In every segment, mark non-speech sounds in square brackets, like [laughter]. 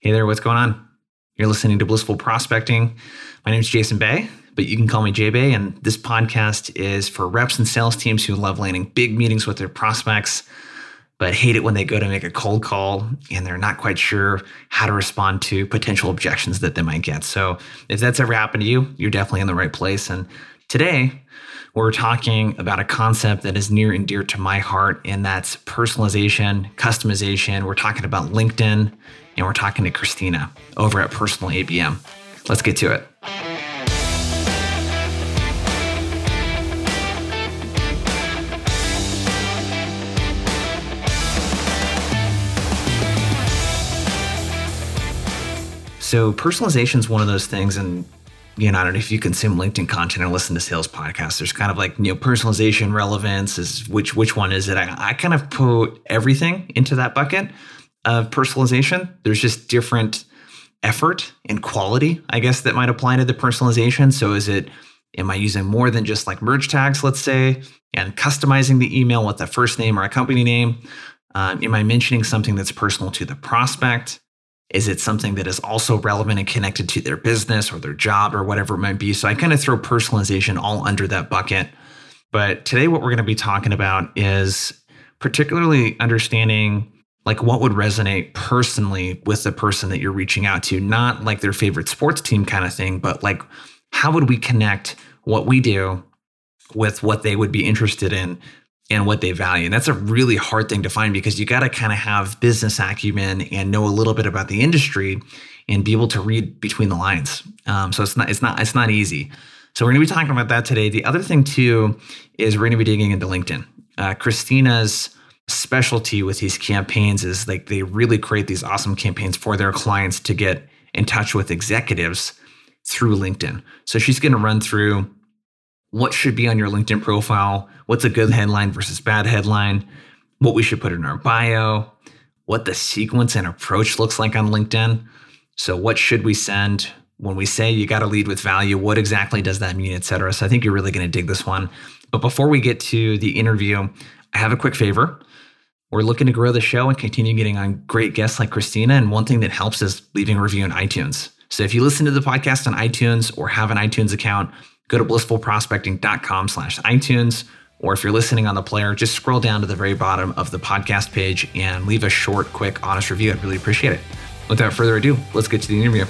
Hey there, what's going on? You're listening to Blissful Prospecting. My name is Jason Bay, but you can call me J Bay. And this podcast is for reps and sales teams who love landing big meetings with their prospects, but hate it when they go to make a cold call and they're not quite sure how to respond to potential objections that they might get. So if that's ever happened to you, you're definitely in the right place. And today, we're talking about a concept that is near and dear to my heart, and that's personalization, customization. We're talking about LinkedIn and we're talking to Christina over at Personal ABM. Let's get to it. So personalization is one of those things, and you know, I don't know if you consume LinkedIn content or listen to sales podcasts. There's kind of like you know personalization, relevance is which which one is it? I, I kind of put everything into that bucket of personalization. There's just different effort and quality, I guess, that might apply to the personalization. So is it, am I using more than just like merge tags, let's say, and customizing the email with a first name or a company name? Um, am I mentioning something that's personal to the prospect? Is it something that is also relevant and connected to their business or their job or whatever it might be? So I kind of throw personalization all under that bucket. But today, what we're going to be talking about is particularly understanding like what would resonate personally with the person that you're reaching out to? Not like their favorite sports team kind of thing but like how would we connect what we do with what they would be interested in and what they value? And that's a really hard thing to find because you got to kind of have business acumen and know a little bit about the industry and be able to read between the lines. Um, so it's not it's not it's not easy. So we're going to be talking about that today. The other thing too is we're going to be digging into linkedin. Uh, christina's specialty with these campaigns is like they really create these awesome campaigns for their clients to get in touch with executives through LinkedIn. So she's going to run through what should be on your LinkedIn profile, what's a good headline versus bad headline, what we should put in our bio, what the sequence and approach looks like on LinkedIn. So what should we send when we say you got to lead with value? What exactly does that mean, et cetera? So I think you're really going to dig this one. But before we get to the interview, I have a quick favor. We're looking to grow the show and continue getting on great guests like Christina. And one thing that helps is leaving a review on iTunes. So if you listen to the podcast on iTunes or have an iTunes account, go to blissfulprospecting.com slash iTunes. Or if you're listening on the player, just scroll down to the very bottom of the podcast page and leave a short, quick, honest review. I'd really appreciate it. Without further ado, let's get to the interview.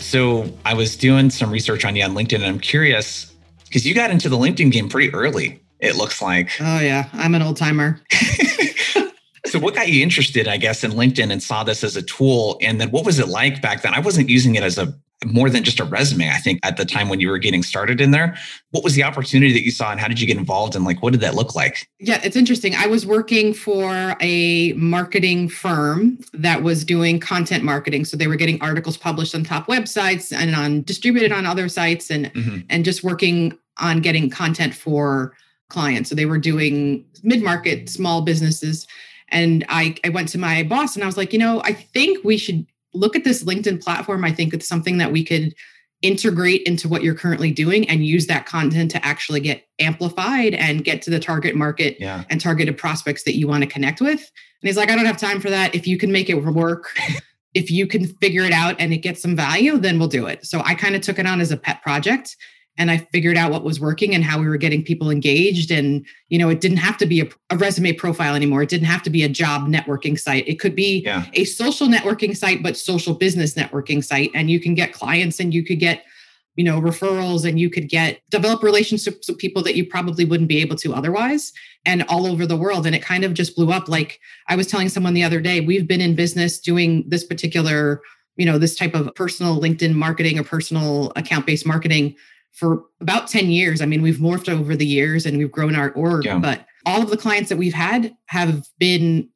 So I was doing some research on you on LinkedIn, and I'm curious because you got into the LinkedIn game pretty early. It looks like. Oh yeah, I'm an old timer. [laughs] [laughs] so what got you interested, I guess, in LinkedIn and saw this as a tool? And then what was it like back then? I wasn't using it as a more than just a resume, I think, at the time when you were getting started in there. What was the opportunity that you saw and how did you get involved and like what did that look like? Yeah, it's interesting. I was working for a marketing firm that was doing content marketing. So they were getting articles published on top websites and on distributed on other sites and mm-hmm. and just working on getting content for clients. So they were doing mid-market small businesses. And I, I went to my boss and I was like, you know, I think we should look at this LinkedIn platform. I think it's something that we could integrate into what you're currently doing and use that content to actually get amplified and get to the target market yeah. and targeted prospects that you want to connect with. And he's like, I don't have time for that. If you can make it work, if you can figure it out and it gets some value, then we'll do it. So I kind of took it on as a pet project and I figured out what was working and how we were getting people engaged. And, you know, it didn't have to be a, a resume profile anymore. It didn't have to be a job networking site. It could be yeah. a social networking site, but social business networking site. And you can get clients and you could get, you know, referrals and you could get develop relationships with people that you probably wouldn't be able to otherwise and all over the world. And it kind of just blew up. Like I was telling someone the other day, we've been in business doing this particular, you know, this type of personal LinkedIn marketing or personal account based marketing for about 10 years. I mean, we've morphed over the years and we've grown our org, yeah. but all of the clients that we've had have been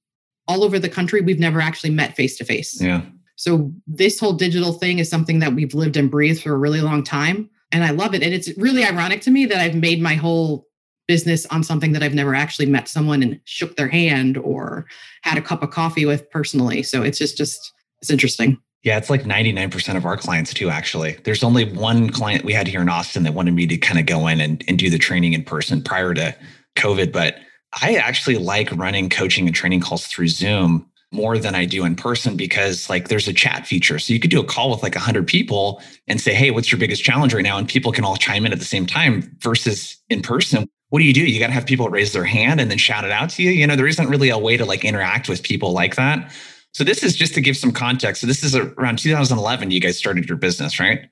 all over the country. We've never actually met face to face. Yeah. So this whole digital thing is something that we've lived and breathed for a really long time. And I love it. And it's really ironic to me that I've made my whole business on something that I've never actually met someone and shook their hand or had a cup of coffee with personally. So it's just just it's interesting. Yeah, it's like 99% of our clients too, actually. There's only one client we had here in Austin that wanted me to kind of go in and, and do the training in person prior to COVID. But I actually like running coaching and training calls through Zoom more than I do in person because like there's a chat feature. So you could do a call with like 100 people and say, "Hey, what's your biggest challenge right now?" and people can all chime in at the same time versus in person. What do you do? You got to have people raise their hand and then shout it out to you. You know, there isn't really a way to like interact with people like that. So this is just to give some context. So this is around 2011 you guys started your business, right?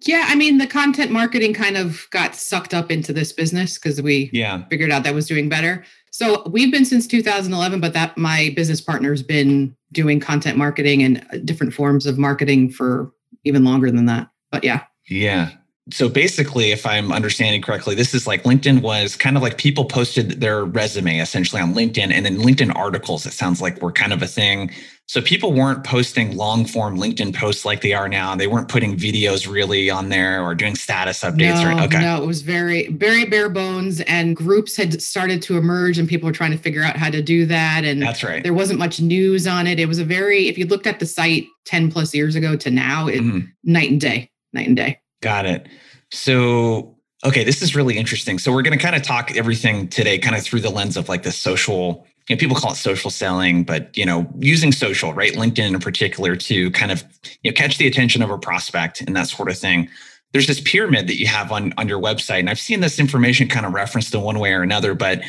Yeah, I mean the content marketing kind of got sucked up into this business because we yeah. figured out that was doing better. So we've been since 2011, but that my business partner's been doing content marketing and uh, different forms of marketing for even longer than that. But yeah. Yeah so basically, if I'm understanding correctly, this is like LinkedIn was kind of like people posted their resume essentially on LinkedIn, and then LinkedIn articles. It sounds like were kind of a thing. So people weren't posting long form LinkedIn posts like they are now. They weren't putting videos really on there or doing status updates. No, or, okay. no, it was very, very bare bones. And groups had started to emerge, and people were trying to figure out how to do that. And that's right. There wasn't much news on it. It was a very, if you looked at the site ten plus years ago to now, it mm-hmm. night and day, night and day. Got it. So, okay, this is really interesting. So, we're going to kind of talk everything today kind of through the lens of like the social, you know, people call it social selling, but, you know, using social, right? LinkedIn in particular to kind of, you know, catch the attention of a prospect and that sort of thing. There's this pyramid that you have on, on your website. And I've seen this information kind of referenced in one way or another, but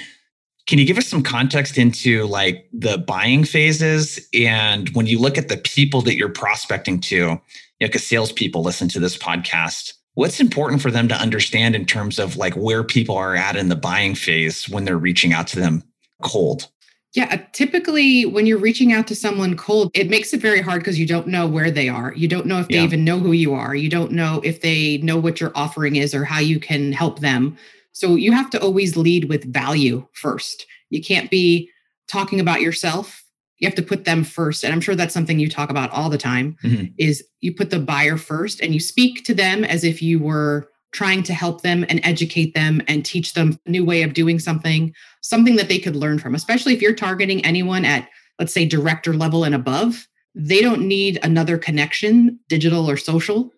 can you give us some context into like the buying phases and when you look at the people that you're prospecting to, you know, because salespeople listen to this podcast, what's important for them to understand in terms of like where people are at in the buying phase when they're reaching out to them cold? Yeah, typically when you're reaching out to someone cold, it makes it very hard because you don't know where they are. You don't know if they yeah. even know who you are. You don't know if they know what your offering is or how you can help them. So you have to always lead with value first. You can't be talking about yourself you have to put them first and i'm sure that's something you talk about all the time mm-hmm. is you put the buyer first and you speak to them as if you were trying to help them and educate them and teach them a new way of doing something something that they could learn from especially if you're targeting anyone at let's say director level and above they don't need another connection digital or social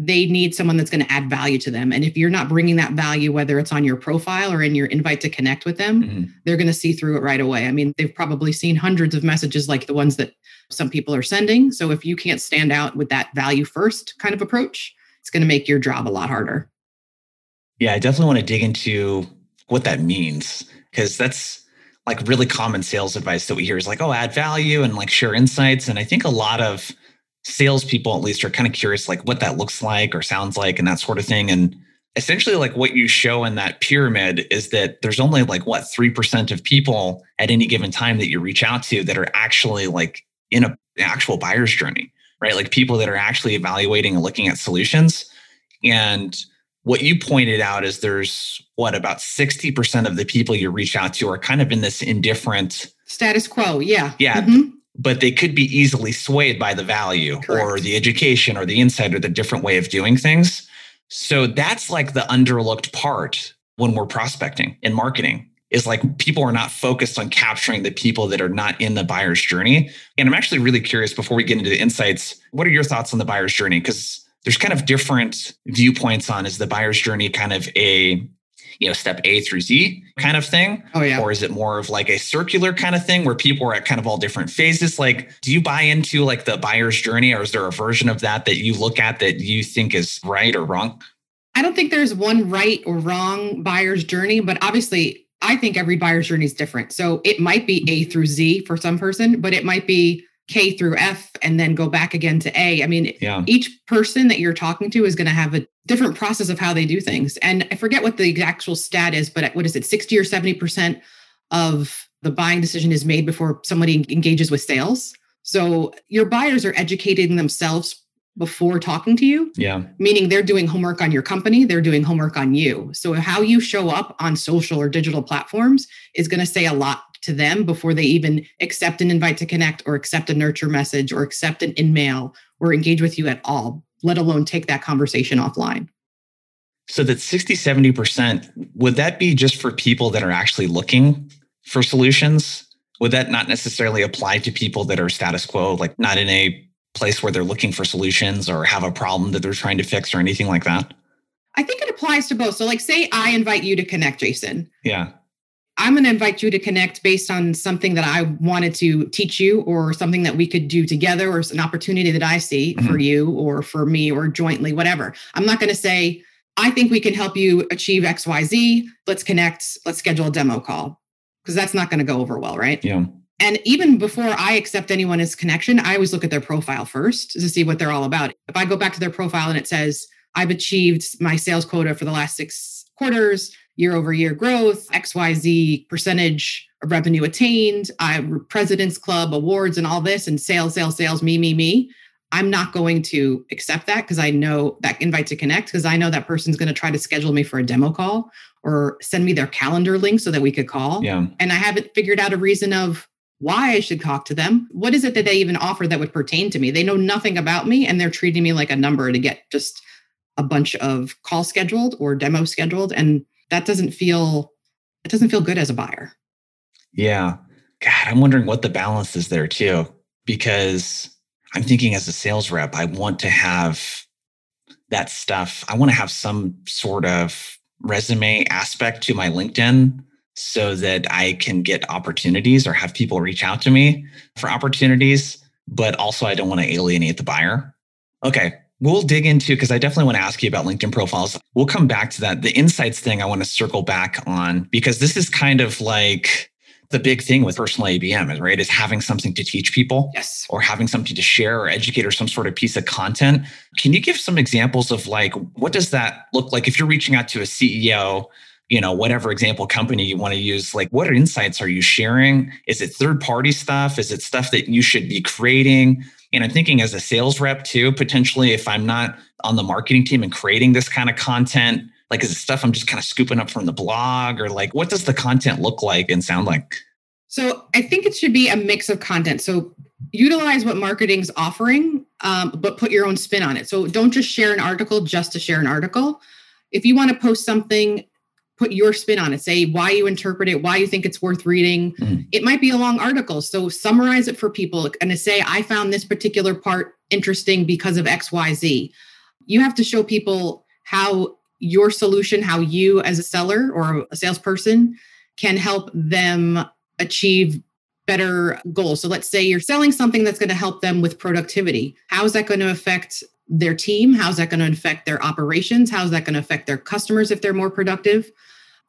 they need someone that's going to add value to them. And if you're not bringing that value, whether it's on your profile or in your invite to connect with them, mm-hmm. they're going to see through it right away. I mean, they've probably seen hundreds of messages like the ones that some people are sending. So if you can't stand out with that value first kind of approach, it's going to make your job a lot harder. Yeah, I definitely want to dig into what that means because that's like really common sales advice that we hear is like, oh, add value and like share insights. And I think a lot of salespeople at least are kind of curious like what that looks like or sounds like and that sort of thing. And essentially like what you show in that pyramid is that there's only like what 3% of people at any given time that you reach out to that are actually like in a, an actual buyer's journey, right? Like people that are actually evaluating and looking at solutions. And what you pointed out is there's what about 60% of the people you reach out to are kind of in this indifferent status quo. Yeah. Yeah. Mm-hmm but they could be easily swayed by the value Correct. or the education or the insight or the different way of doing things. So that's like the underlooked part when we're prospecting and marketing is like people are not focused on capturing the people that are not in the buyer's journey. And I'm actually really curious before we get into the insights, what are your thoughts on the buyer's journey? Because there's kind of different viewpoints on is the buyer's journey kind of a you know step A through Z kind of thing? Oh yeah. Or is it more of like a circular kind of thing where people are at kind of all different phases? Like, do you buy into like the buyer's journey, or is there a version of that that you look at that you think is right or wrong? I don't think there's one right or wrong buyer's journey, but obviously I think every buyer's journey is different. So it might be A through Z for some person, but it might be K through F and then go back again to A. I mean, yeah. each person that you're talking to is going to have a different process of how they do things. And I forget what the actual stat is, but what is it, 60 or 70% of the buying decision is made before somebody engages with sales. So your buyers are educating themselves before talking to you. Yeah. Meaning they're doing homework on your company, they're doing homework on you. So how you show up on social or digital platforms is going to say a lot to them before they even accept an invite to connect or accept a nurture message or accept an email or engage with you at all, let alone take that conversation offline. So that 60, 70%, would that be just for people that are actually looking for solutions? Would that not necessarily apply to people that are status quo, like not in a place where they're looking for solutions or have a problem that they're trying to fix or anything like that? I think it applies to both. So, like, say I invite you to connect, Jason. Yeah. I'm going to invite you to connect based on something that I wanted to teach you or something that we could do together or an opportunity that I see mm-hmm. for you or for me or jointly, whatever. I'm not going to say, I think we can help you achieve XYZ. Let's connect. Let's schedule a demo call because that's not going to go over well, right? Yeah. And even before I accept anyone as connection, I always look at their profile first to see what they're all about. If I go back to their profile and it says, I've achieved my sales quota for the last six quarters, year over year growth, XYZ percentage of revenue attained, I President's Club awards and all this, and sales, sales, sales, me, me, me. I'm not going to accept that because I know that invite to connect because I know that person's going to try to schedule me for a demo call or send me their calendar link so that we could call. Yeah. And I haven't figured out a reason of why I should talk to them. What is it that they even offer that would pertain to me? They know nothing about me and they're treating me like a number to get just a bunch of call scheduled or demo scheduled. And that doesn't feel it doesn't feel good as a buyer. Yeah. God, I'm wondering what the balance is there too. Because I'm thinking as a sales rep, I want to have that stuff. I want to have some sort of resume aspect to my LinkedIn so that I can get opportunities or have people reach out to me for opportunities. But also, I don't want to alienate the buyer. Okay. We'll dig into because I definitely want to ask you about LinkedIn profiles. We'll come back to that. The insights thing I want to circle back on because this is kind of like the big thing with personal ABM, is right? Is having something to teach people. Yes. Or having something to share or educate or some sort of piece of content. Can you give some examples of like what does that look like if you're reaching out to a CEO? you know whatever example company you want to use like what insights are you sharing is it third party stuff is it stuff that you should be creating and i'm thinking as a sales rep too potentially if i'm not on the marketing team and creating this kind of content like is it stuff i'm just kind of scooping up from the blog or like what does the content look like and sound like? So i think it should be a mix of content. So utilize what marketing's offering um, but put your own spin on it. So don't just share an article just to share an article. If you want to post something put your spin on it say why you interpret it why you think it's worth reading. Mm. it might be a long article so summarize it for people and to say i found this particular part interesting because of xyz you have to show people how your solution how you as a seller or a salesperson can help them achieve better goals. So let's say you're selling something that's going to help them with productivity. How is that going to affect their team how's that going to affect their operations how's that going to affect their customers if they're more productive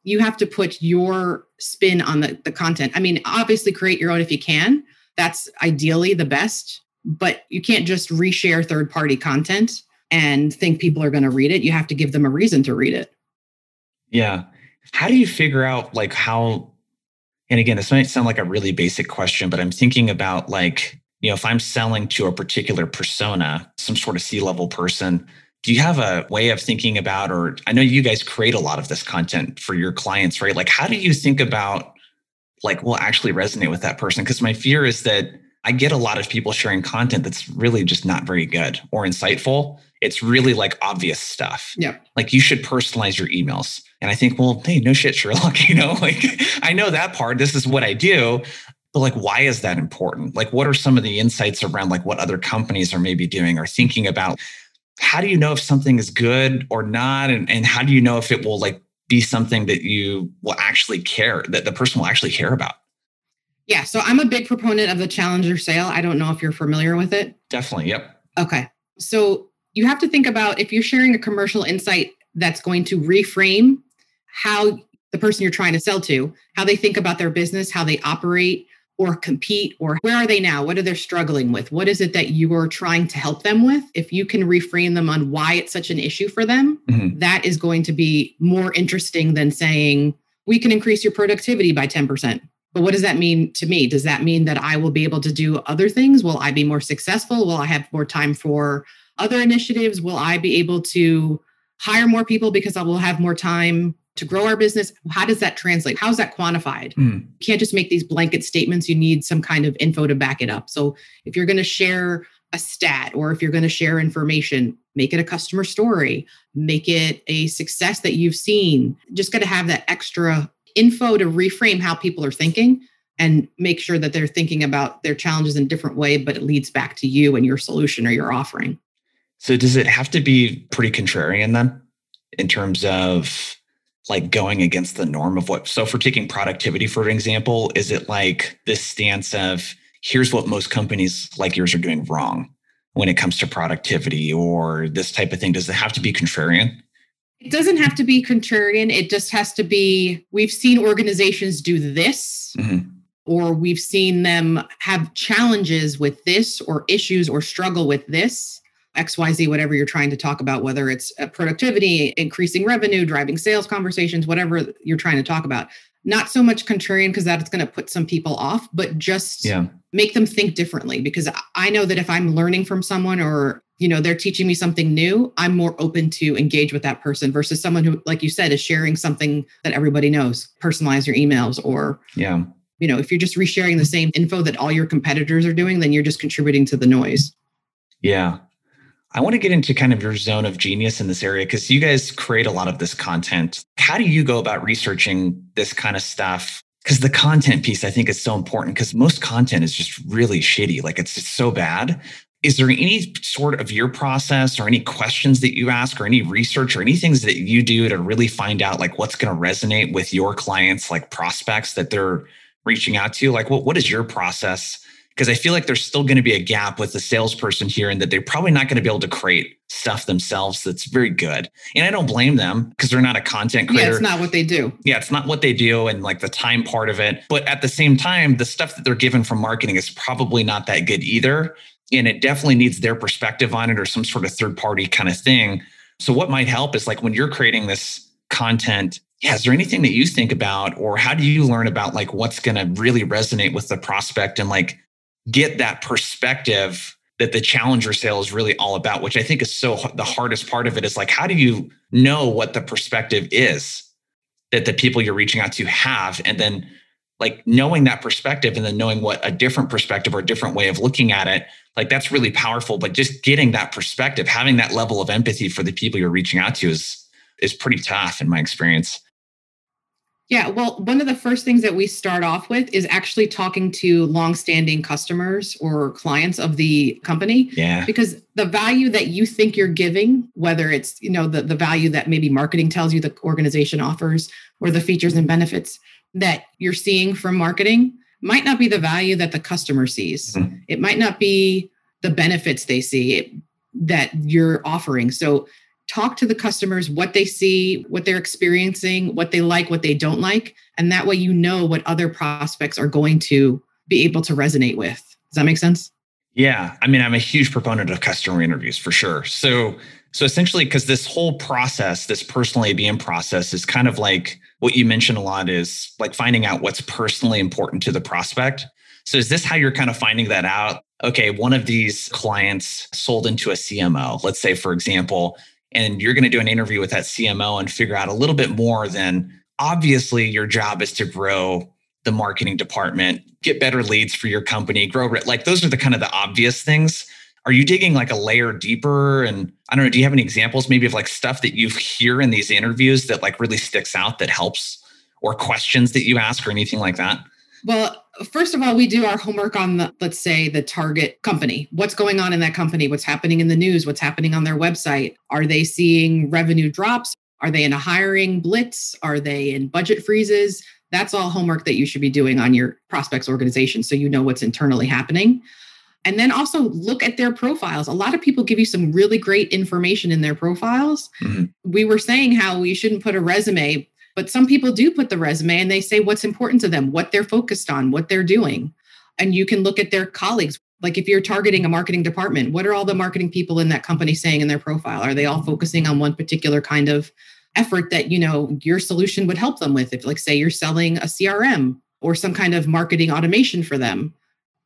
you have to put your spin on the, the content. I mean, obviously create your own if you can. That's ideally the best, but you can't just reshare third party content and think people are going to read it. You have to give them a reason to read it. Yeah. How do you figure out like how, and again, this might sound like a really basic question, but I'm thinking about like, you know, if I'm selling to a particular persona, some sort of C level person, do you have a way of thinking about or i know you guys create a lot of this content for your clients right? Like how do you think about like will actually resonate with that person? Because my fear is that i get a lot of people sharing content that's really just not very good or insightful. It's really like obvious stuff. Yeah. Like you should personalize your emails. And i think well hey no shit sherlock [laughs] you know like i know that part. This is what i do but like why is that important? Like what are some of the insights around like what other companies are maybe doing or thinking about? How do you know if something is good or not? And, and how do you know if it will like be something that you will actually care that the person will actually care about? Yeah so i'm a big proponent of the challenger sale. I don't know if you're familiar with it. Definitely yep. Okay so you have to think about if you're sharing a commercial insight that's going to reframe how the person you're trying to sell to how they think about their business how they operate or compete or where are they now? What are they struggling with? What is it that you are trying to help them with? If you can reframe them on why it's such an issue for them mm-hmm. that is going to be more interesting than saying we can increase your productivity by 10% but what does that mean to me? Does that mean that i will be able to do other things? Will i be more successful? Will i have more time for other initiatives? Will i be able to hire more people because i will have more time to grow our business how does that translate? How's that quantified? Mm. you can't just make these blanket statements. You need some kind of info to back it up. So if you're going to share a stat or if you're going to share information make it a customer story. Make it a success that you've seen. Just got to have that extra info to reframe how people are thinking and make sure that they're thinking about their challenges in a different way but it leads back to you and your solution or your offering. So does it have to be pretty contrarian then in terms of like going against the norm of what so for taking productivity for example is it like this stance of here's what most companies like yours are doing wrong when it comes to productivity or this type of thing? Does it have to be contrarian? It doesn't have to be contrarian. It just has to be we've seen organizations do this mm-hmm. or we've seen them have challenges with this or issues or struggle with this XYZ, whatever you're trying to talk about, whether it's uh, productivity, increasing revenue, driving sales conversations, whatever you're trying to talk about. Not so much contrarian because that's going to put some people off, but just yeah. make them think differently. Because I know that if I'm learning from someone or you know they're teaching me something new, I'm more open to engage with that person versus someone who, like you said, is sharing something that everybody knows. Personalize your emails or yeah you know if you're just resharing the same info that all your competitors are doing then you're just contributing to the noise yeah I want to get into kind of your zone of genius in this area because you guys create a lot of this content. How do you go about researching this kind of stuff? Because the content piece, I think, is so important because most content is just really shitty. Like it's so bad. Is there any sort of your process or any questions that you ask or any research or any things that you do to really find out like what's going to resonate with your clients, like prospects that they're reaching out to? Like what, what is your process? Because I feel like there's still going to be a gap with the salesperson here and that they're probably not going to be able to create stuff themselves that's very good. And I don't blame them because they're not a content creator. Yeah, it's not what they do. Yeah, it's not what they do and like the time part of it. But at the same time, the stuff that they're given from marketing is probably not that good either. And it definitely needs their perspective on it or some sort of third party kind of thing. So, what might help is like when you're creating this content, yeah, is there anything that you think about or how do you learn about like what's going to really resonate with the prospect and like get that perspective that the challenger sale is really all about, which I think is so the hardest part of it is like, how do you know what the perspective is that the people you're reaching out to have? And then like knowing that perspective and then knowing what a different perspective or a different way of looking at it, like that's really powerful. But just getting that perspective, having that level of empathy for the people you're reaching out to is is pretty tough in my experience. Yeah, well, one of the first things that we start off with is actually talking to longstanding customers or clients of the company. Yeah. Because the value that you think you're giving, whether it's, you know, the, the value that maybe marketing tells you the organization offers or the features and benefits that you're seeing from marketing might not be the value that the customer sees. Mm-hmm. It might not be the benefits they see that you're offering. So talk to the customers what they see, what they're experiencing, what they like, what they don't like. And that way you know what other prospects are going to be able to resonate with. Does that make sense? Yeah. I mean, I'm a huge proponent of customer interviews for sure. So, so essentially, because this whole process, this personal ABM process is kind of like what you mentioned a lot is like finding out what's personally important to the prospect. So is this how you're kind of finding that out? Okay, one of these clients sold into a CMO. Let's say, for example, and you're going to do an interview with that CMO and figure out a little bit more than obviously your job is to grow the marketing department, get better leads for your company, grow like those are the kind of the obvious things. Are you digging like a layer deeper? And I don't know, do you have any examples maybe of like stuff that you hear in these interviews that like really sticks out that helps or questions that you ask or anything like that? Well, first of all, we do our homework on the, let's say, the target company. What's going on in that company? What's happening in the news? What's happening on their website? Are they seeing revenue drops? Are they in a hiring blitz? Are they in budget freezes? That's all homework that you should be doing on your prospects organization so you know what's internally happening. And then also look at their profiles. A lot of people give you some really great information in their profiles. Mm-hmm. We were saying how we shouldn't put a resume but some people do put the resume and they say what's important to them, what they're focused on, what they're doing. And you can look at their colleagues. Like if you're targeting a marketing department, what are all the marketing people in that company saying in their profile? Are they all focusing on one particular kind of effort that, you know, your solution would help them with? If like say you're selling a CRM or some kind of marketing automation for them,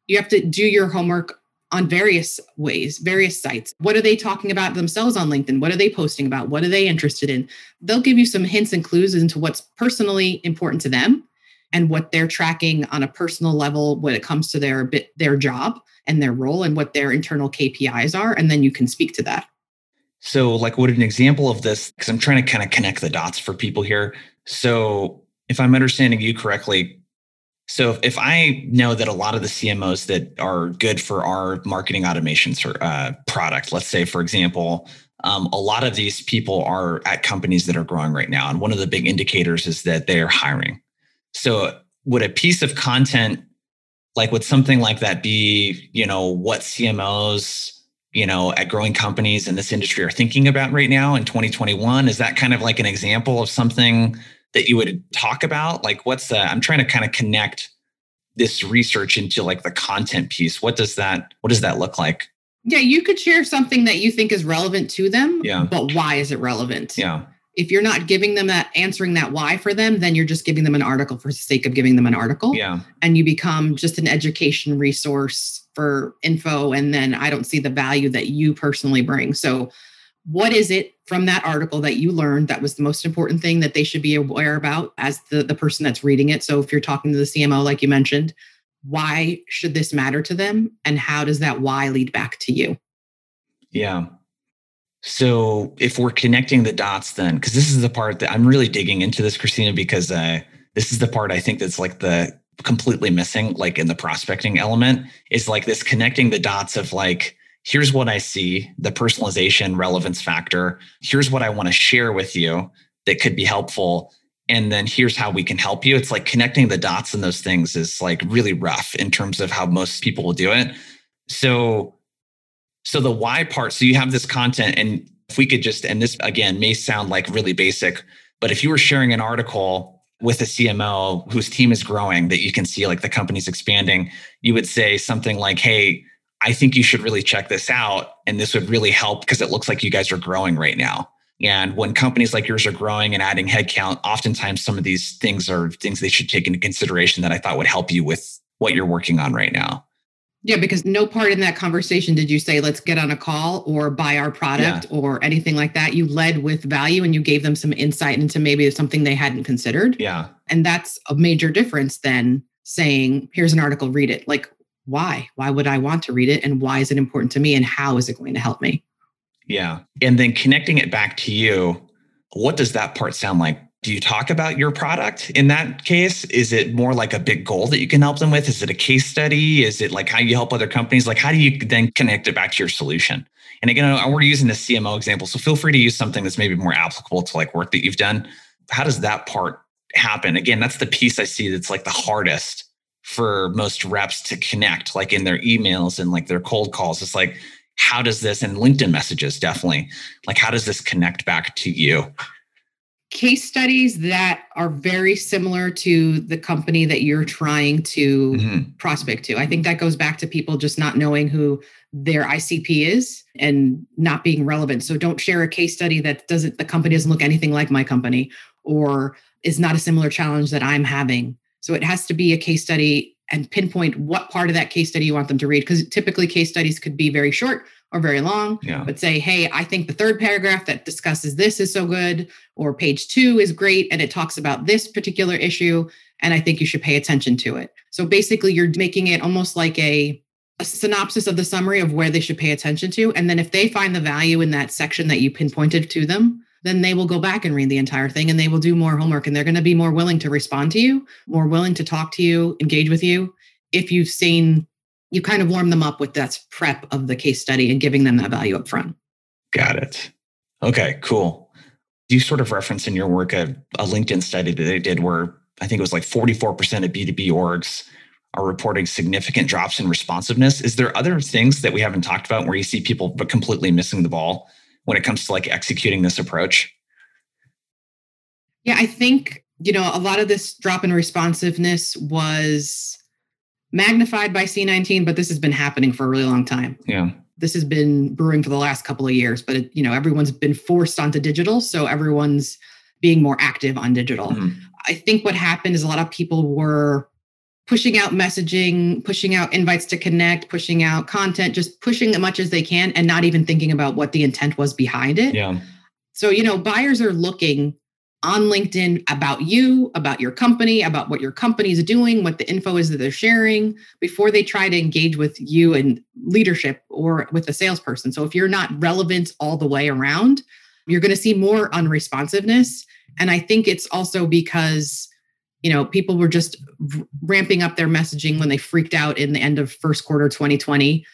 you have to do your homework on various ways, various sites. What are they talking about themselves on LinkedIn? What are they posting about? What are they interested in? They'll give you some hints and clues into what's personally important to them and what they're tracking on a personal level when it comes to their bit their job and their role and what their internal KPIs are and then you can speak to that. So like what an example of this because I'm trying to kind of connect the dots for people here. So if I'm understanding you correctly, so if I know that a lot of the CMOs that are good for our marketing automation uh, product, let's say, for example, um, a lot of these people are at companies that are growing right now. And one of the big indicators is that they are hiring. So, would a piece of content, like would something like that be, you know, what CMOs, you know, at growing companies in this industry are thinking about right now in 2021? Is that kind of like an example of something that you would talk about? Like, what's the, I'm trying to kind of connect this research into like the content piece. What does that, what does that look like? Yeah, you could share something that you think is relevant to them. Yeah. But why is it relevant? Yeah. If you're not giving them that, answering that why for them, then you're just giving them an article for the sake of giving them an article. Yeah. And you become just an education resource for info. And then I don't see the value that you personally bring. So, what is it from that article that you learned that was the most important thing that they should be aware about as the, the person that's reading it? So, if you're talking to the CMO, like you mentioned, why should this matter to them? And how does that why lead back to you? Yeah. So if we're connecting the dots then because this is the part that i'm really digging into this christina because uh, this is the part i think that's like the completely missing like in the prospecting element is like this connecting the dots of like here's what i see the personalization relevance factor here's what i want to share with you that could be helpful and then here's how we can help you. It's like connecting the dots in those things is like really rough in terms of how most people will do it. So, so the why part, so you have this content, and if we could just, and this again may sound like really basic, but if you were sharing an article with a CMO whose team is growing that you can see like the company's expanding, you would say something like, Hey, I think you should really check this out. And this would really help because it looks like you guys are growing right now. And when companies like yours are growing and adding headcount, oftentimes some of these things are things they should take into consideration that I thought would help you with what you're working on right now. Yeah, because no part in that conversation did you say, let's get on a call or buy our product yeah. or anything like that. You led with value and you gave them some insight into maybe something they hadn't considered. Yeah. And that's a major difference than saying, here's an article, read it. Like, why? Why would I want to read it? And why is it important to me? And how is it going to help me? Yeah. And then connecting it back to you, what does that part sound like? Do you talk about your product in that case? Is it more like a big goal that you can help them with? Is it a case study? Is it like how you help other companies? Like, how do you then connect it back to your solution? And again, we're using the CMO example. So feel free to use something that's maybe more applicable to like work that you've done. How does that part happen? Again, that's the piece I see that's like the hardest for most reps to connect, like in their emails and like their cold calls. It's like, how does this and linkedin messages definitely. Like how does this connect back to you? Case studies that are very similar to the company that you're trying to mm-hmm. prospect to. I think that goes back to people just not knowing who their icp is and not being relevant. So don't share a case study that doesn't the company doesn't look anything like my company or is not a similar challenge that i'm having so it has to be a case study and pinpoint what part of that case study you want them to read because typically case studies could be very short or very long yeah. but say hey i think the third paragraph that discusses this is so good or page two is great and it talks about this particular issue and i think you should pay attention to it so basically you're making it almost like a, a synopsis of the summary of where they should pay attention to and then if they find the value in that section that you pinpointed to them then they will go back and read the entire thing and they will do more homework and they're going to be more willing to respond to you, more willing to talk to you, engage with you if you've seen you kind of warm them up with that prep of the case study and giving them that value up front. Got it. Okay, cool. You sort of reference in your work a, a LinkedIn study that they did where I think it was like 44% of B2B orgs are reporting significant drops in responsiveness. Is there other things that we haven't talked about where you see people but completely missing the ball when it comes to like executing this approach? Yeah, I think, you know, a lot of this drop in responsiveness was magnified by C19, but this has been happening for a really long time. Yeah. This has been brewing for the last couple of years, but it, you know, everyone's been forced onto digital, so everyone's being more active on digital. Mm-hmm. I think what happened is a lot of people were pushing out messaging, pushing out invites to connect, pushing out content, just pushing as much as they can and not even thinking about what the intent was behind it. Yeah. So, you know, buyers are looking on LinkedIn about you, about your company, about what your company is doing, what the info is that they're sharing before they try to engage with you and leadership or with a salesperson. So, if you're not relevant all the way around, you're going to see more unresponsiveness. And I think it's also because you know people were just ramping up their messaging when they freaked out in the end of first quarter 2020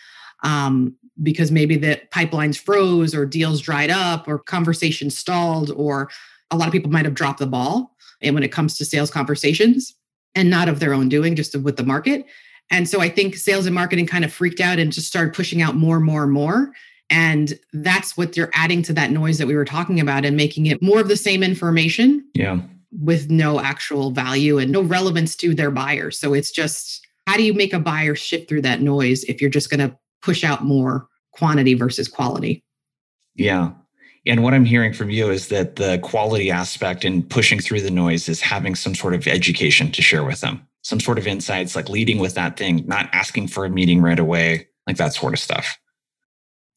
um, because maybe the pipelines froze or deals dried up or conversations stalled or a lot of people might have dropped the ball and when it comes to sales conversations and not of their own doing just with the market. And so i think sales and marketing kind of freaked out and just started pushing out more and more and more. And that's what they're adding to that noise that we were talking about and making it more of the same information. Yeah with no actual value and no relevance to their buyers so it's just how do you make a buyer shift through that noise if you're just going to push out more quantity versus quality yeah and what I'm hearing from you is that the quality aspect and pushing through the noise is having some sort of education to share with them, some sort of insights, like leading with that thing, not asking for a meeting right away, like that sort of stuff.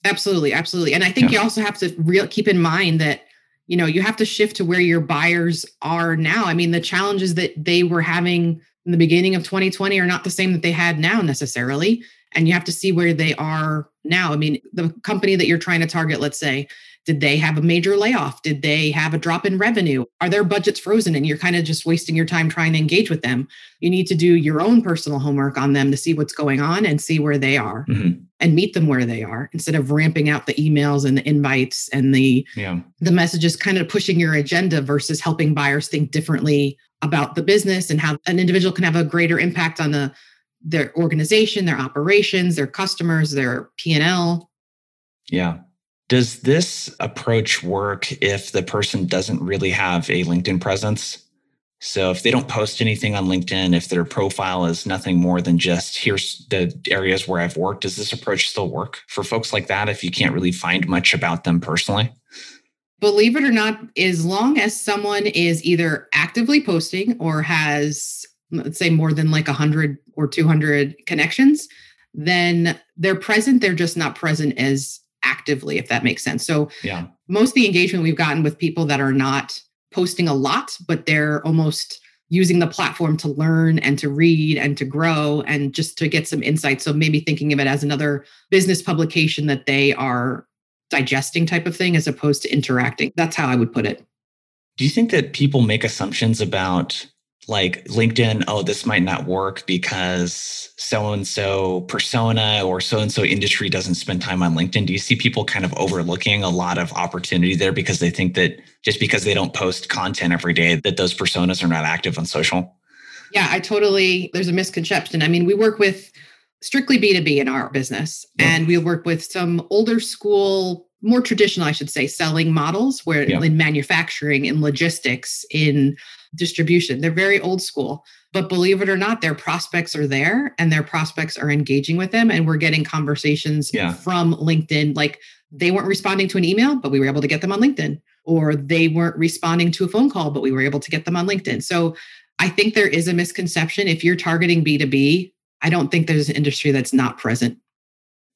Absolutely, absolutely. And I think yeah. you also have to real keep in mind that you know you have to shift to where your buyers are now. I mean, the challenges that they were having in the beginning of 2020 are not the same that they had now necessarily, and you have to see where they are now. I mean, the company that you're trying to target, let's say, did they have a major layoff? Did they have a drop in revenue? Are their budgets frozen and you're kind of just wasting your time trying to engage with them? You need to do your own personal homework on them to see what's going on and see where they are mm-hmm. and meet them where they are instead of ramping out the emails and the invites and the yeah. the messages kind of pushing your agenda versus helping buyers think differently about the business and how an individual can have a greater impact on the their organization, their operations, their customers, their P&L. Yeah. Does this approach work if the person doesn't really have a LinkedIn presence? So if they don't post anything on LinkedIn, if their profile is nothing more than just here's the areas where I've worked, does this approach still work for folks like that if you can't really find much about them personally? Believe it or not, as long as someone is either actively posting or has, let's say, more than like 100 or 200 connections, then they're present. They're just not present as actively, if that makes sense. So, yeah, most of the engagement we've gotten with people that are not posting a lot, but they're almost using the platform to learn and to read and to grow and just to get some insights. So, maybe thinking of it as another business publication that they are digesting type of thing as opposed to interacting. That's how I would put it. Do you think that people make assumptions about like LinkedIn, oh, this might not work because so and so persona or so and so industry doesn't spend time on LinkedIn? Do you see people kind of overlooking a lot of opportunity there because they think that just because they don't post content every day, that those personas are not active on social? Yeah, I totally, there's a misconception. I mean, we work with strictly B2B in our business, yeah. and we work with some older school more traditional, I should say, selling models where yeah. in manufacturing, in logistics, in distribution. They're very old school. But believe it or not, their prospects are there and their prospects are engaging with them. And we're getting conversations yeah. from LinkedIn. Like they weren't responding to an email, but we were able to get them on LinkedIn. Or they weren't responding to a phone call, but we were able to get them on LinkedIn. So I think there is a misconception. If you're targeting B2B, I don't think there's an industry that's not present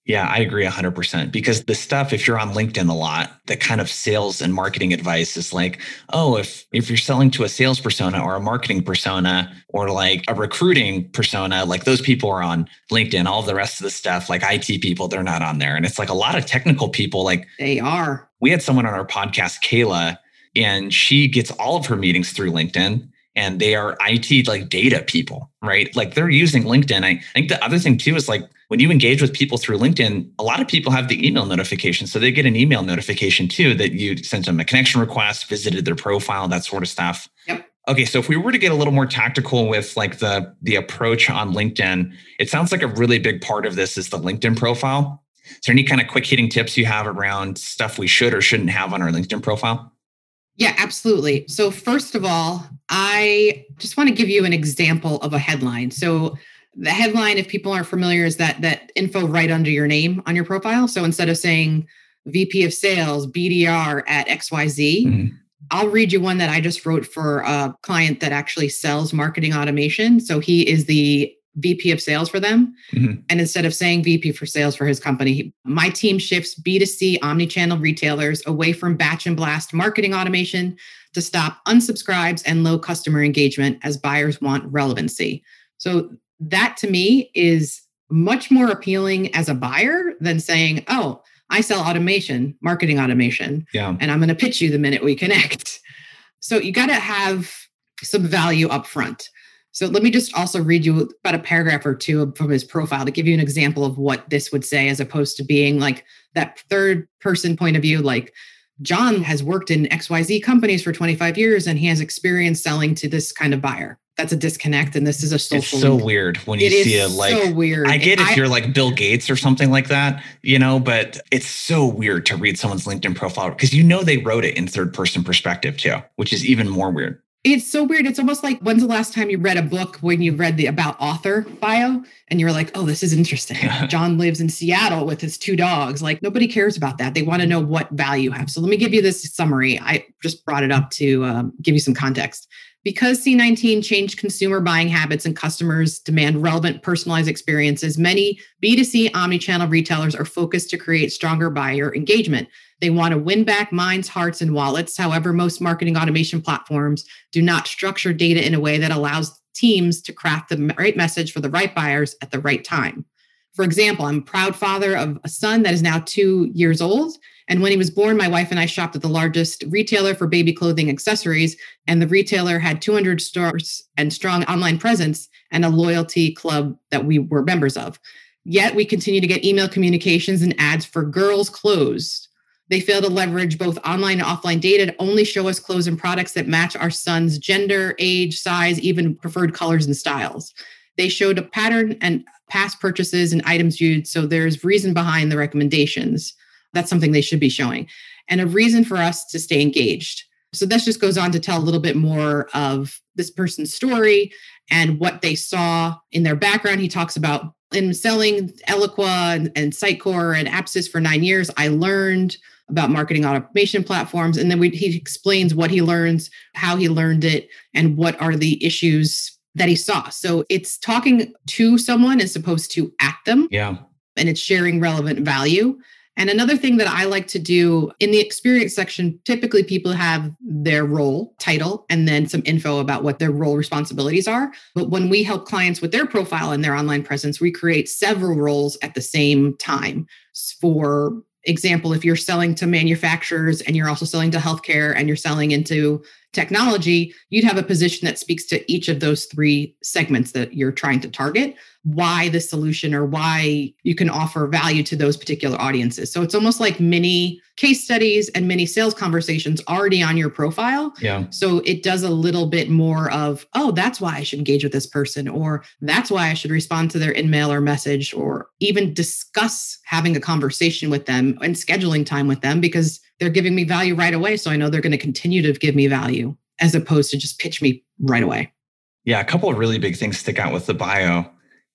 yeah, I agree 100% because the stuff if you're on LinkedIn a lot, the kind of sales and marketing advice is like, "Oh, if if you're selling to a sales persona or a marketing persona or like a recruiting persona, like those people are on LinkedIn. All the rest of the stuff like IT people, they're not on there." And it's like a lot of technical people like They are. We had someone on our podcast, Kayla, and she gets all of her meetings through LinkedIn and they are IT like data people, right? Like they're using LinkedIn. I think the other thing too is like when you engage with people through LinkedIn, a lot of people have the email notification. So they get an email notification too that you sent them a connection request, visited their profile, that sort of stuff. Yep. Okay, so if we were to get a little more tactical with like the the approach on LinkedIn, it sounds like a really big part of this is the LinkedIn profile. Is there any kind of quick hitting tips you have around stuff we should or shouldn't have on our LinkedIn profile? Yeah, absolutely. So, first of all, I just want to give you an example of a headline. So, the headline, if people aren't familiar, is that that info right under your name on your profile. So instead of saying VP of Sales, BDR at XYZ, mm-hmm. I'll read you one that I just wrote for a client that actually sells marketing automation. So he is the VP of sales for them. Mm-hmm. And instead of saying VP for sales for his company, my team shifts B2C omnichannel retailers away from batch and blast marketing automation to stop unsubscribes and low customer engagement as buyers want relevancy. So that to me is much more appealing as a buyer than saying, oh, I sell automation, marketing automation. Yeah. And I'm going to pitch you the minute we connect. [laughs] So you got to have some value up front. So let me just also read you about a paragraph or two from his profile to give you an example of what this would say, as opposed to being like that third person point of view, like John has worked in XYZ companies for 25 years and he has experience selling to this kind of buyer. That's a disconnect, and this is a social. It's so link. weird when you it see it. Like, so weird. I get if I, you're like Bill Gates or something like that, you know, but it's so weird to read someone's LinkedIn profile because you know they wrote it in third person perspective too, which is even more weird. It's so weird. It's almost like when's the last time you read a book when you read the about author bio and you're like, oh, this is interesting. [laughs] John lives in Seattle with his two dogs. Like nobody cares about that. They want to know what value you have. So let me give you this summary. I just brought it up to um, give you some context. Because C19 changed consumer buying habits and customers demand relevant, personalized experiences, many B2C omnichannel retailers are focused to create stronger buyer engagement. They want to win back minds, hearts, and wallets. However, most marketing automation platforms do not structure data in a way that allows teams to craft the right message for the right buyers at the right time. For example, I'm a proud father of a son that is now two years old. And when he was born, my wife and I shopped at the largest retailer for baby clothing accessories. And the retailer had 200 stores and strong online presence and a loyalty club that we were members of. Yet we continue to get email communications and ads for girls' clothes they fail to leverage both online and offline data to only show us clothes and products that match our son's gender, age, size, even preferred colors and styles. They showed a pattern and past purchases and items viewed. So there's reason behind the recommendations. That's something they should be showing and a reason for us to stay engaged. So this just goes on to tell a little bit more of this person's story and what they saw in their background. He talks about in selling Eloqua and, and Sitecore and Apsys for nine years, I learned about marketing automation platforms. And then we, he explains what he learns, how he learned it, and what are the issues that he saw. So it's talking to someone as opposed to at them. Yeah. And it's sharing relevant value. And another thing that I like to do in the experience section, typically people have their role title and then some info about what their role responsibilities are. But when we help clients with their profile and their online presence, we create several roles at the same time for example, if you're selling to manufacturers and you're also selling to healthcare and you're selling into technology, you'd have a position that speaks to each of those three segments that you're trying to target, why the solution or why you can offer value to those particular audiences. So it's almost like mini case studies and mini sales conversations already on your profile. Yeah. So it does a little bit more of, oh, that's why I should engage with this person, or that's why I should respond to their email or message, or even discuss having a conversation with them and scheduling time with them because they're giving me value right away. So I know they're going to continue to give me value as opposed to just pitch me right away. Yeah, a couple of really big things stick out with the bio.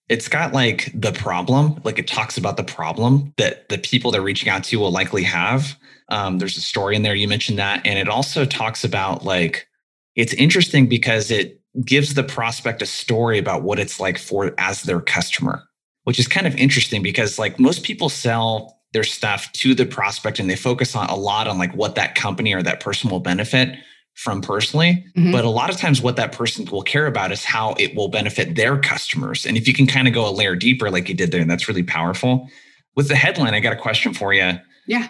It's got like the problem, like it talks about the problem that the people they're reaching out to will likely have. Um, there's a story in there, you mentioned that. And it also talks about like, it's interesting because it gives the prospect a story about what it's like for as their customer, which is kind of interesting because like most people sell their stuff to the prospect and they focus on a lot on like what that company or that person will benefit from personally. Mm-hmm. but a lot of times what that person will care about is how it will benefit their customers. And if you can kind of go a layer deeper like you did there and that's really powerful. With the headline i got a question for you yeah.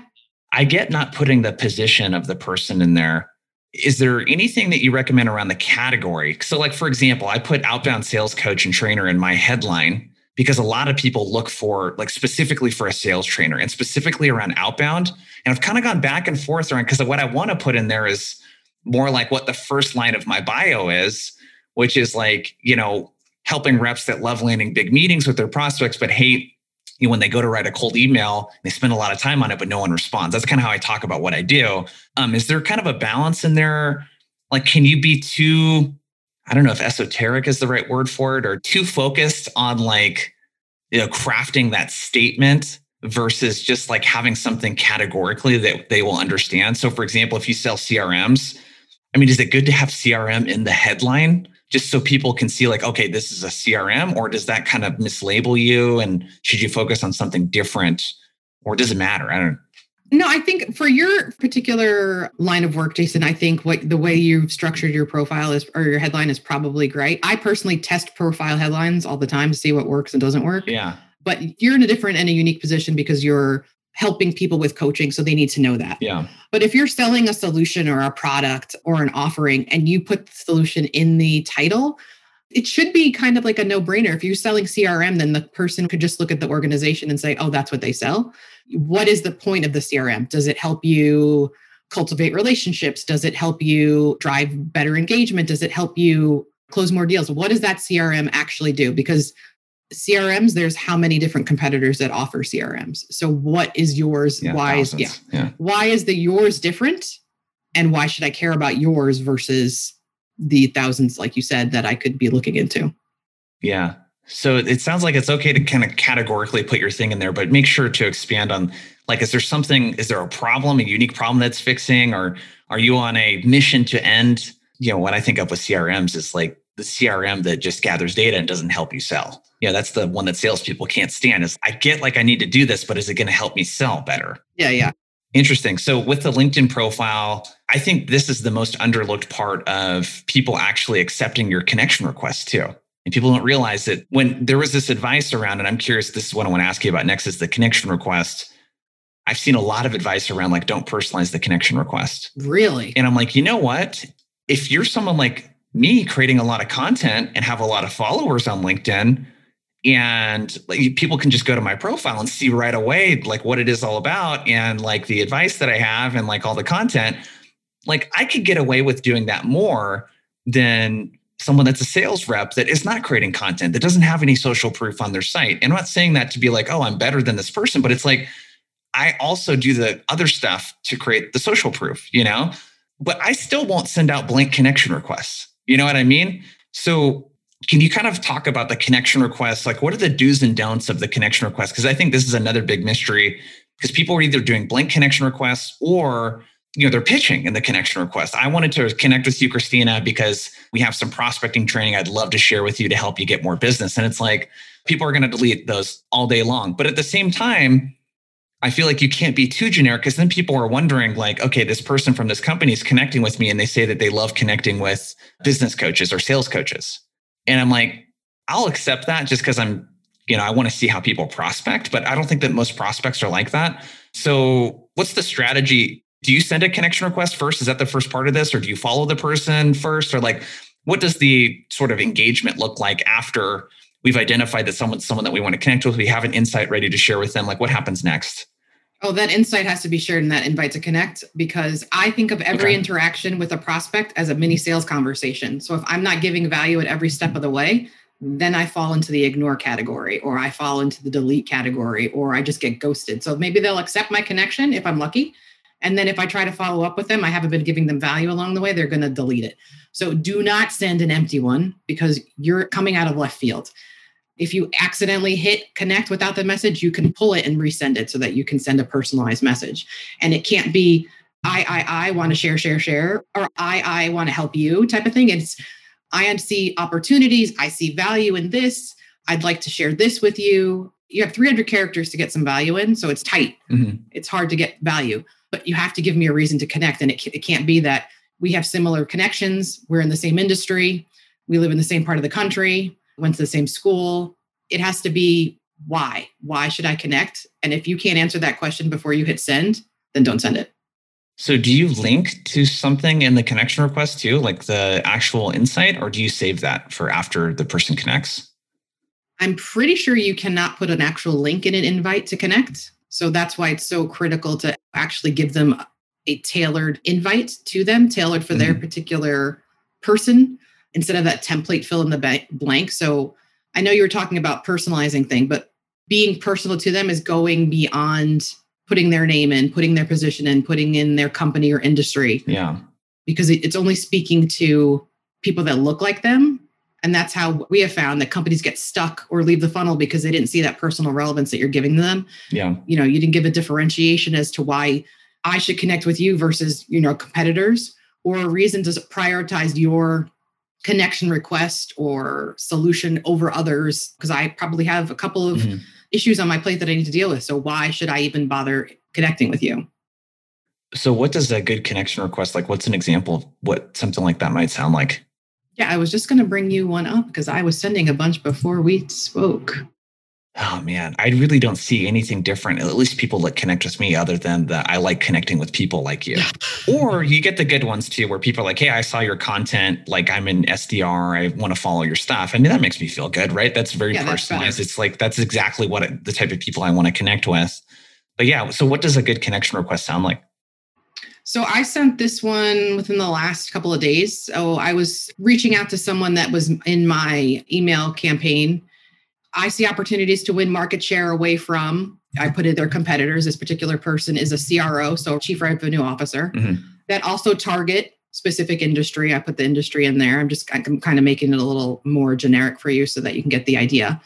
I get not putting the position of the person in there. Is there anything that you recommend around the category? So like for example i put outbound sales coach and trainer in my headline because a lot of people look for like specifically for a sales trainer and specifically around outbound. And I've kind of gone back and forth around because what I want to put in there is more like what the first line of my bio is, which is like, you know, helping reps that love landing big meetings with their prospects, but hate you know, when they go to write a cold email, they spend a lot of time on it, but no one responds. That's kind of how I talk about what I do. Um, is there kind of a balance in there? Like, can you be too I don't know if esoteric is the right word for it or too focused on like, you know, crafting that statement versus just like having something categorically that they will understand. So, for example, if you sell CRMs, I mean, is it good to have CRM in the headline just so people can see, like, okay, this is a CRM, or does that kind of mislabel you? And should you focus on something different, or does it matter? I don't no, I think for your particular line of work, Jason, I think what the way you've structured your profile is or your headline is probably great. I personally test profile headlines all the time to see what works and doesn't work. Yeah. But you're in a different and a unique position because you're helping people with coaching. So they need to know that. Yeah. But if you're selling a solution or a product or an offering and you put the solution in the title, it should be kind of like a no-brainer. If you're selling CRM, then the person could just look at the organization and say, "Oh, that's what they sell." What is the point of the CRM? Does it help you cultivate relationships? Does it help you drive better engagement? Does it help you close more deals? What does that CRM actually do? Because CRMs, there's how many different competitors that offer CRMs. So what is yours? Yeah, why thousands. is yeah. yeah. Why is the yours different? And why should I care about yours versus the thousands, like you said, that I could be looking into? Yeah. So it sounds like it's okay to kind of categorically put your thing in there, but make sure to expand on like, is there something, is there a problem, a unique problem that's fixing, or are you on a mission to end? You know, what I think of with CRMs is like the CRM that just gathers data and doesn't help you sell. Yeah, you know, that's the one that salespeople can't stand. Is I get like I need to do this, but is it going to help me sell better? Yeah, yeah. Interesting. So with the LinkedIn profile, I think this is the most underlooked part of people actually accepting your connection request too. And people don't realize that when there was this advice around, and I'm curious, this is what I want to ask you about next is the connection request. I've seen a lot of advice around like, don't personalize the connection request. Really? And I'm like, you know what? If you're someone like me creating a lot of content and have a lot of followers on LinkedIn, and like, people can just go to my profile and see right away like what it is all about and like the advice that I have and like all the content. Like I could get away with doing that more than someone that's a sales rep that is not creating content that doesn't have any social proof on their site. And I'm not saying that to be like, oh, I'm better than this person, but it's like I also do the other stuff to create the social proof, you know? But I still won't send out blank connection requests. You know what I mean? So can you kind of talk about the connection requests? Like, what are the do's and don'ts of the connection request? Because I think this is another big mystery because people are either doing blank connection requests or you know they're pitching in the connection request i wanted to connect with you christina because we have some prospecting training i'd love to share with you to help you get more business and it's like people are going to delete those all day long but at the same time I feel like you can't be too generic because then people are wondering, like, okay, this person from this company is connecting with me and they say that they love connecting with business coaches or sales coaches. And I'm like, I'll accept that just because I'm, you know, I want to see how people prospect, but I don't think that most prospects are like that. So, what's the strategy? Do you send a connection request first? Is that the first part of this? Or do you follow the person first? Or like, what does the sort of engagement look like after we've identified that someone's someone that we want to connect with? We have an insight ready to share with them. Like, what happens next? Oh, that insight has to be shared in that invite to connect because I think of every okay. interaction with a prospect as a mini sales conversation. So if I'm not giving value at every step of the way, then I fall into the ignore category or I fall into the delete category or I just get ghosted. So maybe they'll accept my connection if I'm lucky. And then if I try to follow up with them, I haven't been giving them value along the way, they're going to delete it. So do not send an empty one because you're coming out of left field if you accidentally hit connect without the message, you can pull it and resend it so that you can send a personalized message. And it can't be I, I, I want to share, share, share, or I, I want to help you type of thing. It's I see opportunities. I see value in this. I'd like to share this with you. You have 300 characters to get some value in, so it's tight. Mm-hmm. It's hard to get value, but you have to give me a reason to connect. And it, it can't be that we have similar connections. We're in the same industry. We live in the same part of the country went to the same school. It has to be why. Why should I connect? And if you can't answer that question before you hit send, then don't send it. So, do you link to something in the connection request too, like the actual insight, or do you save that for after the person connects? I'm pretty sure you cannot put an actual link in an invite to connect. So, that's why it's so critical to actually give them a tailored invite to them, tailored for mm-hmm. their particular person instead of that template fill in the blank. So I know you were talking about personalizing thing, but being personal to them is going beyond putting their name in, putting their position in, putting in their company or industry. Yeah. Because it's only speaking to people that look like them. And that's how we have found that companies get stuck or leave the funnel because they didn't see that personal relevance that you're giving them. Yeah. You know, you didn't give a differentiation as to why I should connect with you versus, you know, competitors or a reason to prioritize your connection request or solution over others because I probably have a couple of mm-hmm. issues on my plate that I need to deal with. So why should I even bother connecting with you? So what does a good connection request like what's an example of what something like that might sound like? Yeah, I was just going to bring you one up because I was sending a bunch before we spoke. Oh man, I really don't see anything different. At least people that connect with me, other than that, I like connecting with people like you. or you get the good ones too, where people are like, "Hey, I saw your content. Like, I'm an SDR. I want to follow your stuff." I mean, that makes me feel good, right? That's very yeah, personalized. That's it's like that's exactly what it, the type of people I want to connect with. But yeah, so what does a good connection request sound like? So I sent this one within the last couple of days. So I was reaching out to someone that was in my email campaign I see opportunities to win market share away from, I put in their competitors. This particular person is a CRO, so Chief Revenue Officer, mm-hmm. that also target specific industry. I put the industry in there. I'm just I'm kind of making it a little more generic for you so that you can get the idea.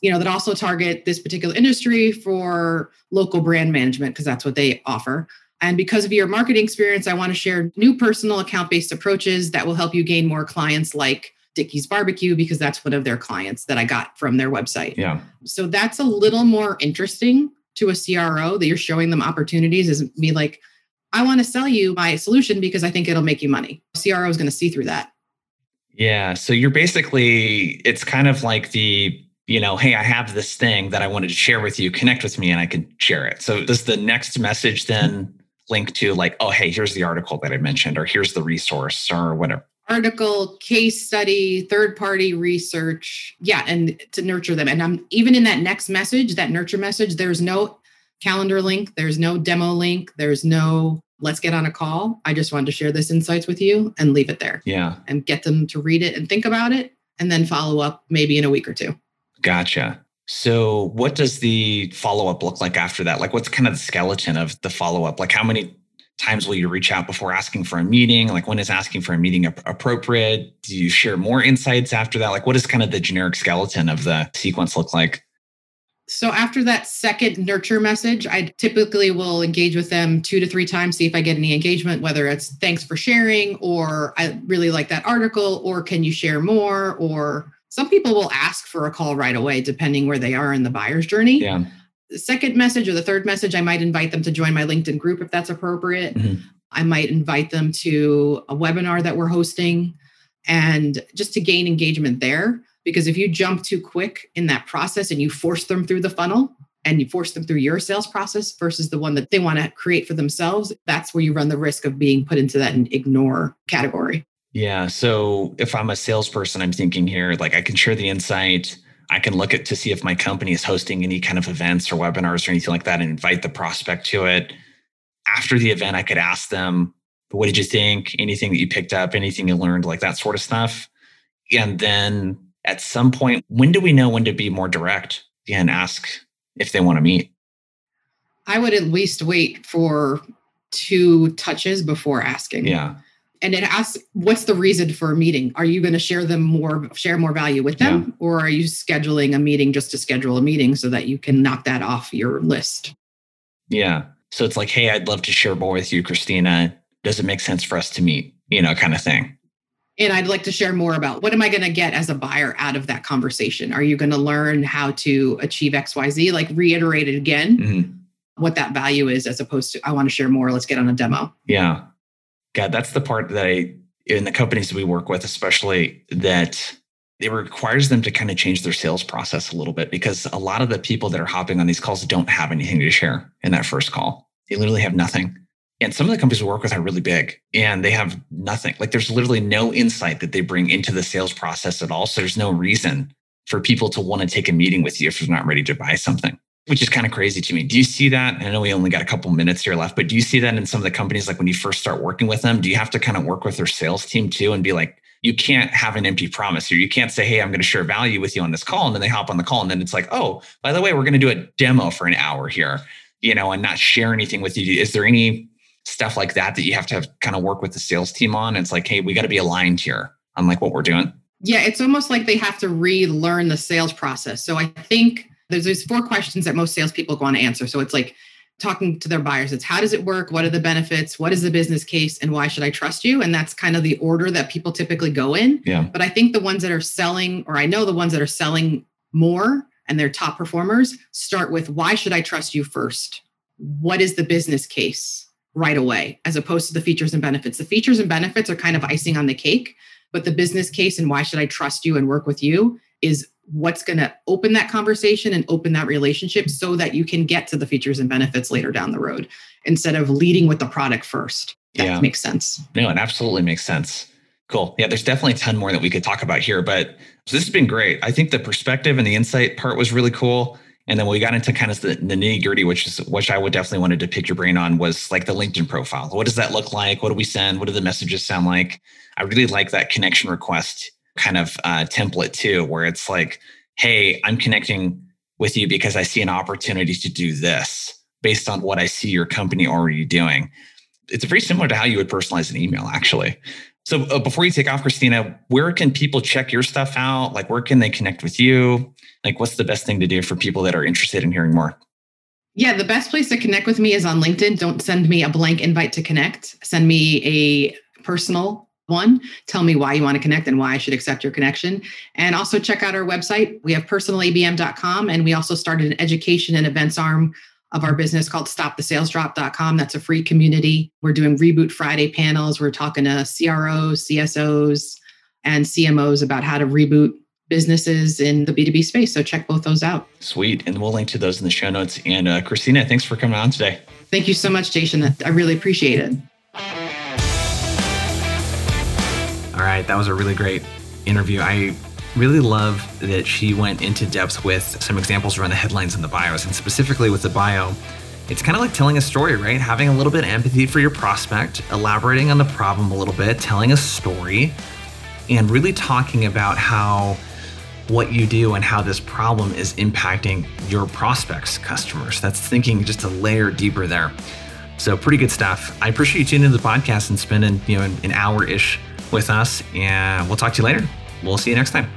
You know, that also target this particular industry for local brand management because that's what they offer. And because of your marketing experience, I want to share new personal account based approaches that will help you gain more clients like Dickey's Barbecue because that's one of their clients that I got from their website. Yeah. So that's a little more interesting to a CRO that you're showing them opportunities is be like, I want to sell you my solution because I think it'll make you money. CRO is going to see through that. Yeah. So you're basically, it's kind of like the, you know, hey, I have this thing that I wanted to share with you, connect with me and I can share it. So does the next message then link to like, oh, hey, here's the article that I mentioned, or here's the resource or whatever? article, case study, third party research. Yeah, and to nurture them. And I'm even in that next message, that nurture message, there's no calendar link, there's no demo link, there's no let's get on a call. I just wanted to share this insights with you and leave it there. Yeah. And get them to read it and think about it and then follow up maybe in a week or two. Gotcha. So, what does the follow up look like after that? Like, what's kind of the skeleton of the follow up? Like, how many times will you reach out before asking for a meeting? Like when is asking for a meeting appropriate? Do you share more insights after that? Like what does kind of the generic skeleton of the sequence look like? So after that second nurture message, I typically will engage with them two to three times, see if I get any engagement, whether it's thanks for sharing or I really like that article or can you share more or some people will ask for a call right away depending where they are in the buyer's journey. Yeah the second message or the third message, I might invite them to join my LinkedIn group if that's appropriate. Mm-hmm. I might invite them to a webinar that we're hosting and just to gain engagement there. Because if you jump too quick in that process and you force them through the funnel and you force them through your sales process versus the one that they want to create for themselves, that's where you run the risk of being put into that ignore category. Yeah. So if I'm a salesperson, I'm thinking here, like I can share the insight I can look at to see if my company is hosting any kind of events or webinars or anything like that and invite the prospect to it. After the event, I could ask them, what did you think? Anything that you picked up, anything you learned, like that sort of stuff. And then at some point, when do we know when to be more direct and ask if they want to meet? I would at least wait for two touches before asking. Yeah and it asks what's the reason for a meeting? Are you going to share them more share more value with them? Yeah. or are you scheduling a meeting just to schedule a meeting so that you can knock that off your list? Yeah. So it's like hey i'd love to share more with you christina. Does it make sense for us to meet? You know kind of thing. And i'd like to share more about what am i going to get as a buyer out of that conversation? Are you going to learn how to achieve xyz like reiterate it again mm-hmm. what that value is as opposed to i want to share more. Let's get on a demo. Yeah God, that's the part that I, in the companies that we work with, especially that it requires them to kind of change their sales process a little bit because a lot of the people that are hopping on these calls don't have anything to share in that first call. They literally have nothing. And some of the companies we work with are really big and they have nothing. Like there's literally no insight that they bring into the sales process at all. So there's no reason for people to want to take a meeting with you if they're not ready to buy something which is kind of crazy to me. Do you see that? I know we only got a couple minutes here left, but do you see that in some of the companies? Like when you first start working with them, do you have to kind of work with their sales team too and be like, you can't have an empty promise here. You can't say, Hey, I'm going to share value with you on this call. And then they hop on the call. And then it's like, Oh, by the way, we're going to do a demo for an hour here, you know, and not share anything with you. Is there any stuff like that that you have to have kind of work with the sales team on? It's like, Hey, we got to be aligned here on like what we're doing. Yeah. It's almost like they have to relearn the sales process. So I think there's these four questions that most salespeople want to answer. So it's like talking to their buyers. It's how does it work? What are the benefits? What is the business case? And why should I trust you? And that's kind of the order that people typically go in. Yeah. But I think the ones that are selling, or I know the ones that are selling more and they're top performers, start with why should I trust you first? What is the business case right away, as opposed to the features and benefits? The features and benefits are kind of icing on the cake, but the business case and why should I trust you and work with you is what's going to open that conversation and open that relationship so that you can get to the features and benefits later down the road instead of leading with the product first. That yeah. makes sense. No, it absolutely makes sense. Cool. Yeah, there's definitely a ton more that we could talk about here, but this has been great. I think the perspective and the insight part was really cool. And then we got into kind of the, the nitty gritty, which is which I would definitely wanted to pick your brain on was like the LinkedIn profile. What does that look like? What do we send? What do the messages sound like? I really like that connection request kind of uh, template too, where it's like, hey, I'm connecting with you because I see an opportunity to do this based on what I see your company already doing. It's very similar to how you would personalize an email, actually. So uh, before you take off, Christina, where can people check your stuff out? Like, where can they connect with you? Like, what's the best thing to do for people that are interested in hearing more? Yeah, the best place to connect with me is on LinkedIn. Don't send me a blank invite to connect. Send me a personal one. Tell me why you want to connect and why I should accept your connection. And also check out our website. We have personalabm.com and we also started an education and events arm of our business called stopthesalesdrop.com. That's a free community. We're doing Reboot Friday panels. We're talking to CROs, CSOs, and CMOs about how to reboot businesses in the B2B space. So check both those out. Sweet. And we'll link to those in the show notes. And uh, Christina, thanks for coming on today. Thank you so much, Jason. I really appreciate it. All right. That was a really great interview. I really love that she went into depth with some examples around the headlines and the bios, and specifically with the bio. It's kind of like telling a story, right? Having a little bit of empathy for your prospect, elaborating on the problem a little bit, telling a story, and really talking about how what you do and how this problem is impacting your prospects, customers. That's thinking just a layer deeper there. So pretty good stuff. I appreciate you tuning into the podcast and spending, you know, an, an hour ish with us. And we'll talk to you later. We'll see you next time.